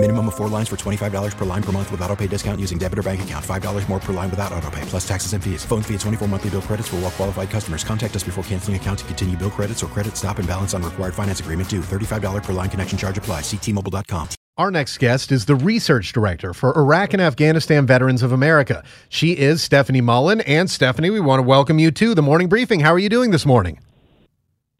Minimum of four lines for $25 per line per month with auto pay discount using debit or bank account. $5 more per line without auto pay, plus taxes and fees. Phone fee at 24 monthly bill credits for all well qualified customers. Contact us before canceling account to continue bill credits or credit stop and balance on required finance agreement due. $35 per line connection charge apply. Ctmobile.com. Our next guest is the research director for Iraq and Afghanistan Veterans of America. She is Stephanie Mullen. And Stephanie, we want to welcome you to the morning briefing. How are you doing this morning?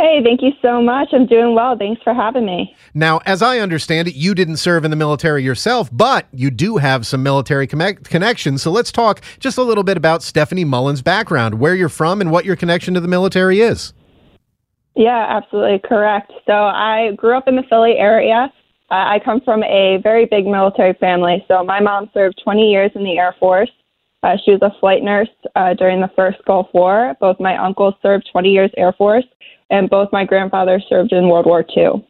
Hey, thank you so much. I'm doing well. Thanks for having me. Now, as I understand it, you didn't serve in the military yourself, but you do have some military connections. So let's talk just a little bit about Stephanie Mullen's background, where you're from, and what your connection to the military is. Yeah, absolutely correct. So I grew up in the Philly area. Uh, I come from a very big military family. So my mom served 20 years in the Air Force. Uh, she was a flight nurse uh, during the first Gulf War. Both my uncles served 20 years Air Force, and both my grandfathers served in World War II.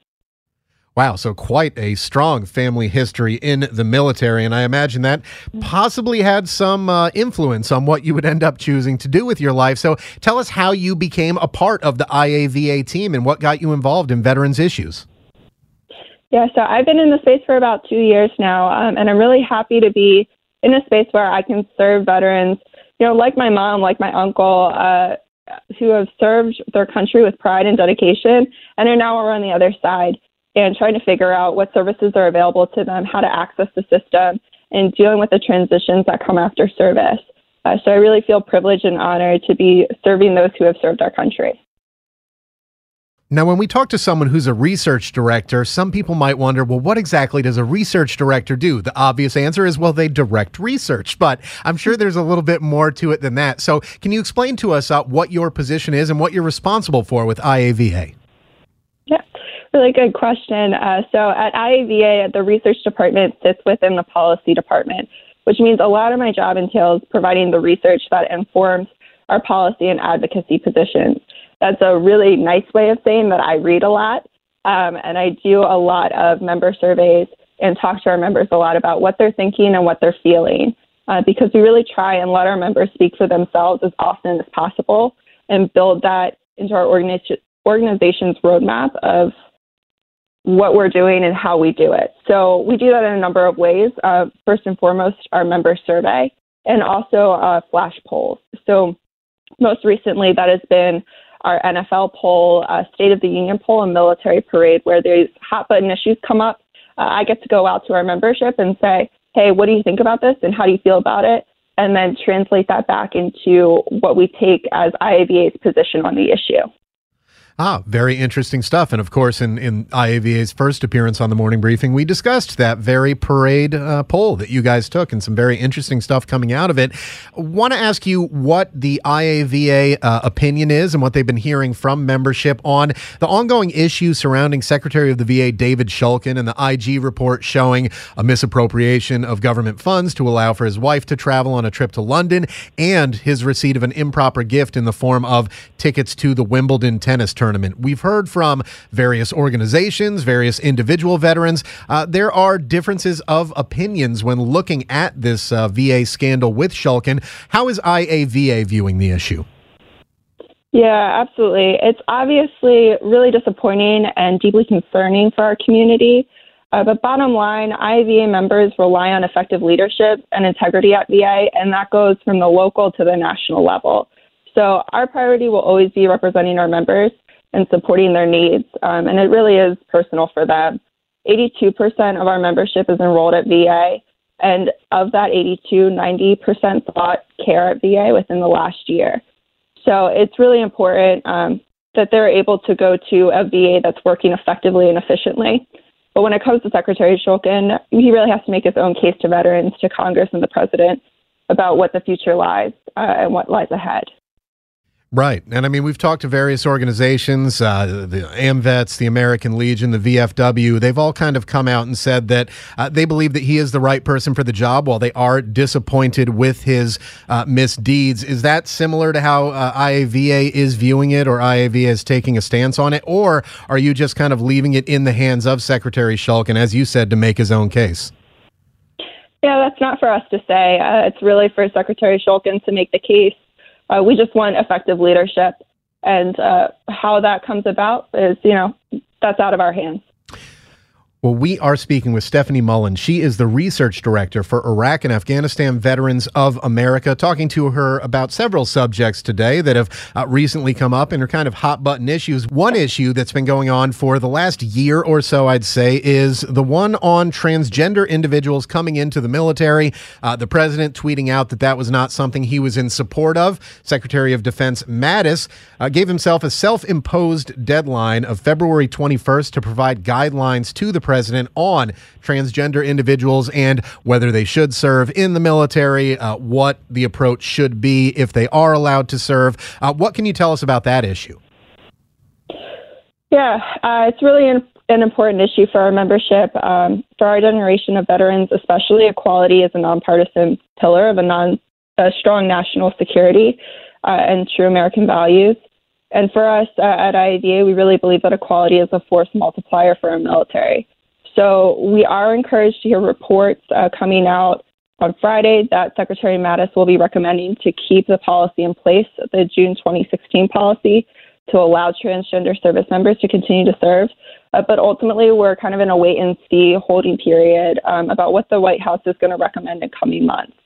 Wow, so quite a strong family history in the military. And I imagine that possibly had some uh, influence on what you would end up choosing to do with your life. So tell us how you became a part of the IAVA team and what got you involved in veterans issues. Yeah, so I've been in the space for about two years now, um, and I'm really happy to be in a space where I can serve veterans, you know, like my mom, like my uncle, uh, who have served their country with pride and dedication and are now on the other side and trying to figure out what services are available to them, how to access the system, and dealing with the transitions that come after service. Uh, so I really feel privileged and honored to be serving those who have served our country. Now, when we talk to someone who's a research director, some people might wonder, well, what exactly does a research director do? The obvious answer is, well, they direct research, but I'm sure there's a little bit more to it than that. So, can you explain to us uh, what your position is and what you're responsible for with IAVA? Yeah, really good question. Uh, so, at IAVA, the research department sits within the policy department, which means a lot of my job entails providing the research that informs our policy and advocacy positions that's a really nice way of saying that I read a lot. Um, and I do a lot of member surveys and talk to our members a lot about what they're thinking and what they're feeling. Uh, because we really try and let our members speak for themselves as often as possible and build that into our organi- organization's roadmap of what we're doing and how we do it. So we do that in a number of ways. Uh, first and foremost, our member survey and also uh, flash polls. So most recently, that has been our NFL poll, uh, State of the Union poll, and military parade, where these hot button issues come up. Uh, I get to go out to our membership and say, hey, what do you think about this and how do you feel about it? And then translate that back into what we take as IAVA's position on the issue. Ah, very interesting stuff. And of course, in, in IAVA's first appearance on the morning briefing, we discussed that very parade uh, poll that you guys took and some very interesting stuff coming out of it. Want to ask you what the IAVA uh, opinion is and what they've been hearing from membership on the ongoing issue surrounding Secretary of the VA David Shulkin and the IG report showing a misappropriation of government funds to allow for his wife to travel on a trip to London and his receipt of an improper gift in the form of tickets to the Wimbledon tennis tournament tournament. We've heard from various organizations, various individual veterans. Uh, there are differences of opinions when looking at this uh, VA scandal with Shulkin. How is IAVA viewing the issue? Yeah, absolutely. It's obviously really disappointing and deeply concerning for our community. Uh, but bottom line, IAVA members rely on effective leadership and integrity at VA, and that goes from the local to the national level. So our priority will always be representing our members and supporting their needs. Um, and it really is personal for them. 82% of our membership is enrolled at VA. And of that 82, 90% sought care at VA within the last year. So it's really important um, that they're able to go to a VA that's working effectively and efficiently. But when it comes to Secretary Shulkin, he really has to make his own case to veterans, to Congress, and the president about what the future lies uh, and what lies ahead. Right. And I mean, we've talked to various organizations, uh, the AMVETS, the American Legion, the VFW. They've all kind of come out and said that uh, they believe that he is the right person for the job while they are disappointed with his uh, misdeeds. Is that similar to how uh, IAVA is viewing it or IAVA is taking a stance on it? Or are you just kind of leaving it in the hands of Secretary Shulkin, as you said, to make his own case? Yeah, that's not for us to say. Uh, it's really for Secretary Shulkin to make the case uh, we just want effective leadership. And uh, how that comes about is, you know, that's out of our hands. Well, we are speaking with Stephanie Mullen. She is the research director for Iraq and Afghanistan Veterans of America, talking to her about several subjects today that have uh, recently come up and are kind of hot button issues. One issue that's been going on for the last year or so, I'd say, is the one on transgender individuals coming into the military. Uh, the president tweeting out that that was not something he was in support of. Secretary of Defense Mattis uh, gave himself a self imposed deadline of February 21st to provide guidelines to the president on transgender individuals and whether they should serve in the military, uh, what the approach should be if they are allowed to serve. Uh, what can you tell us about that issue? Yeah, uh, it's really an, an, important issue for our membership. Um, for our generation of veterans, especially, equality is a nonpartisan pillar of a non a strong national security uh, and true American values. And for us uh, at IAVA, we really believe that equality is a force multiplier for our military. So we are encouraged to hear reports uh, coming out on Friday that Secretary Mattis will be recommending to keep the policy in place, the June 2016 policy, to allow transgender service members to continue to serve. Uh, but ultimately, we're kind of in a wait and see holding period um, about what the White House is going to recommend in coming months.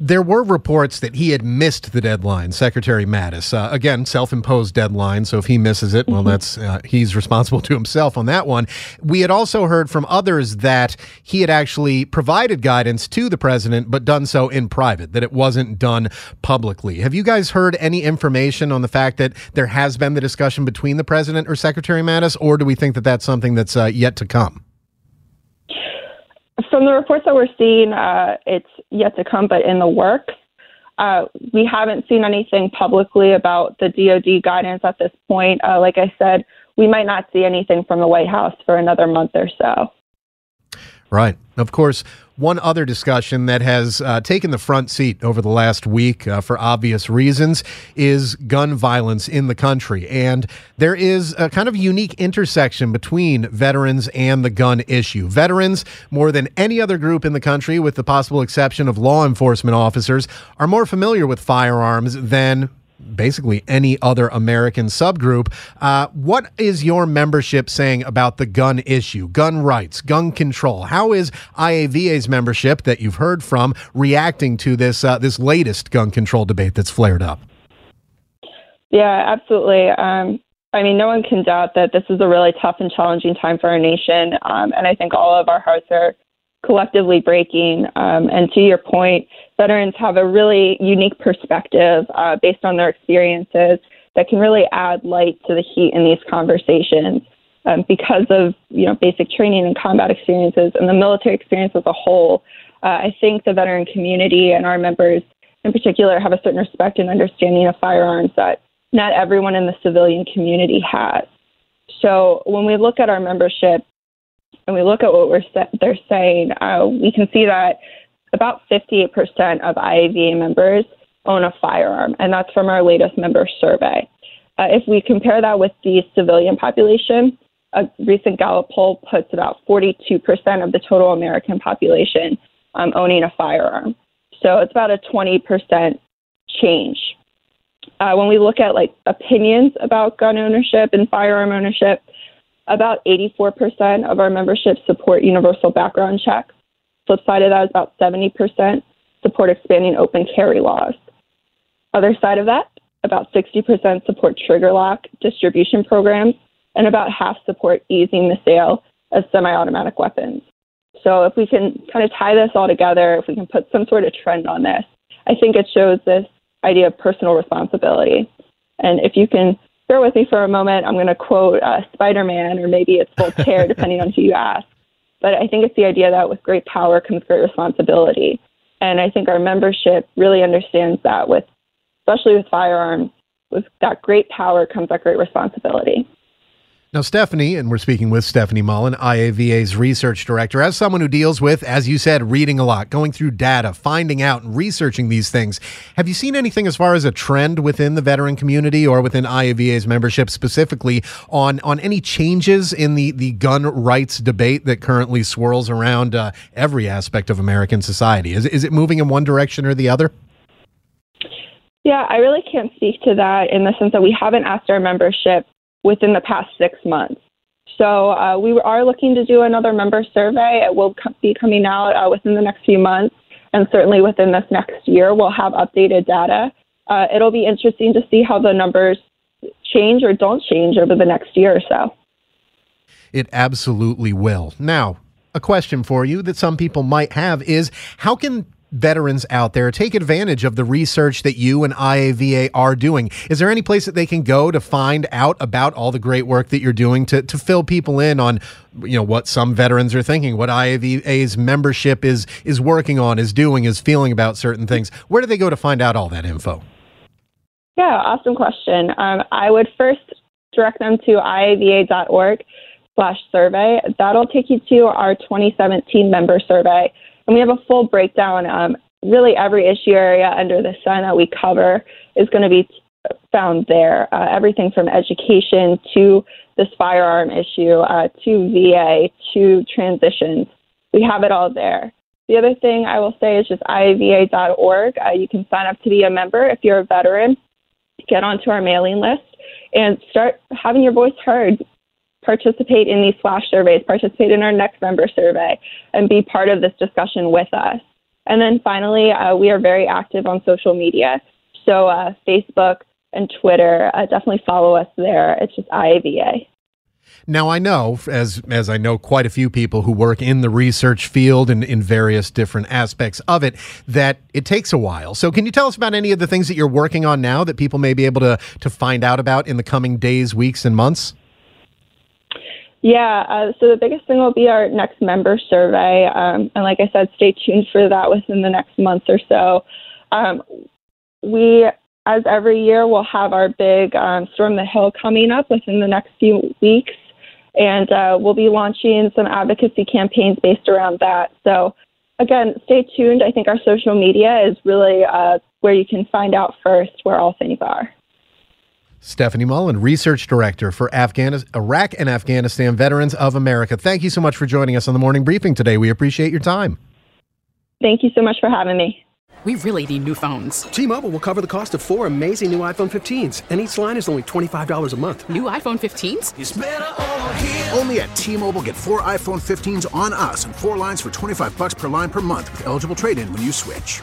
There were reports that he had missed the deadline, Secretary Mattis. Uh, again, self-imposed deadline, so if he misses it, well, mm-hmm. that's uh, he's responsible to himself on that one. We had also heard from others that he had actually provided guidance to the president, but done so in private, that it wasn't done publicly. Have you guys heard any information on the fact that there has been the discussion between the president or Secretary Mattis, or do we think that that's something that's uh, yet to come? From the reports that we're seeing, uh, it's yet to come, but in the works. Uh, we haven't seen anything publicly about the DoD guidance at this point. Uh, like I said, we might not see anything from the White House for another month or so. Right. Of course, one other discussion that has uh, taken the front seat over the last week uh, for obvious reasons is gun violence in the country. And there is a kind of unique intersection between veterans and the gun issue. Veterans, more than any other group in the country, with the possible exception of law enforcement officers, are more familiar with firearms than basically any other American subgroup. Uh, what is your membership saying about the gun issue, gun rights, gun control? How is IAVA's membership that you've heard from reacting to this uh, this latest gun control debate that's flared up? Yeah, absolutely. Um, I mean, no one can doubt that this is a really tough and challenging time for our nation, um, and I think all of our hearts are collectively breaking. Um, and to your point, veterans have a really unique perspective uh, based on their experiences that can really add light to the heat in these conversations. Um, because of you know basic training and combat experiences and the military experience as a whole, uh, I think the veteran community and our members in particular have a certain respect and understanding of firearms that not everyone in the civilian community has. So when we look at our membership and we look at what we're they're saying, uh, we can see that about 58% of IAVA members own a firearm, and that's from our latest member survey. Uh, if we compare that with the civilian population, a recent Gallup poll puts about 42% of the total American population um, owning a firearm. So it's about a 20% change. Uh, when we look at like opinions about gun ownership and firearm ownership, about 84% of our membership support universal background checks. Flip side of that is about 70% support expanding open carry laws. Other side of that, about 60% support trigger lock distribution programs, and about half support easing the sale of semi automatic weapons. So, if we can kind of tie this all together, if we can put some sort of trend on this, I think it shows this idea of personal responsibility. And if you can bear with me for a moment. I'm going to quote uh, Spider Man, or maybe it's Voltaire, depending on who you ask. But I think it's the idea that with great power comes great responsibility. And I think our membership really understands that with, especially with firearms, with that great power comes that great responsibility. Now, Stephanie, and we're speaking with Stephanie Mullen, IAVA's research director, as someone who deals with, as you said, reading a lot, going through data, finding out, and researching these things. Have you seen anything as far as a trend within the veteran community or within IAVA's membership specifically on, on any changes in the, the gun rights debate that currently swirls around uh, every aspect of American society? Is, is it moving in one direction or the other? Yeah, I really can't speak to that in the sense that we haven't asked our membership within the past six months. So uh, we are looking to do another member survey. It will co- be coming out uh, within the next few months, and certainly within this next year, we'll have updated data. Uh, it'll be interesting to see how the numbers change or don't change over the next year or so. It absolutely will. Now, a question for you that some people might have is how can veterans out there take advantage of the research that you and IAVA are doing? Is there any place that they can go to find out about all the great work that you're doing to, to fill people in on you know what some veterans are thinking, what IAVA's membership is is working on, is doing, is feeling about certain things? Where do they go to find out all that info? Yeah, awesome question. Um, I would first direct them to iava.org slash survey. That'll take you to our 2017 member survey. And we have a full breakdown. Um, really, every issue area under the sun that we cover is going to be found there. Uh, everything from education to this firearm issue uh, to VA to transitions. We have it all there. The other thing I will say is just iava.org. Uh, you can sign up to be a member if you're a veteran. Get onto our mailing list and start having your voice heard participate in these flash surveys, participate in our next member survey, and be part of this discussion with us. And then finally, uh, we are very active on social media. So, uh, Facebook and Twitter, uh, definitely follow us there. It's just IAVA. Now I know, as as I know quite a few people who work in the research field and in various different aspects of it, that it takes a while. So can you tell us about any of the things that you're working on now that people may be able to to find out about in the coming days, weeks, and months? Yeah, uh, so the biggest thing will be our next member survey. Um, and like I said, stay tuned for that within the next month or so. Um, we, as every year, will have our big um, Storm the Hill coming up within the next few weeks. And uh, we'll be launching some advocacy campaigns based around that. So, again, stay tuned. I think our social media is really uh, where you can find out first where all things are. Stephanie Mullen, Research Director for Afghanistan, Iraq and Afghanistan Veterans of America. Thank you so much for joining us on the morning briefing today. We appreciate your time. Thank you so much for having me. We really need new phones. T-Mobile will cover the cost of four amazing new iPhone 15s, and each line is only $25 a month. New iPhone 15s? Only at T-Mobile get four iPhone 15s on us and four lines for 25 bucks per line per month with eligible trade-in when you switch.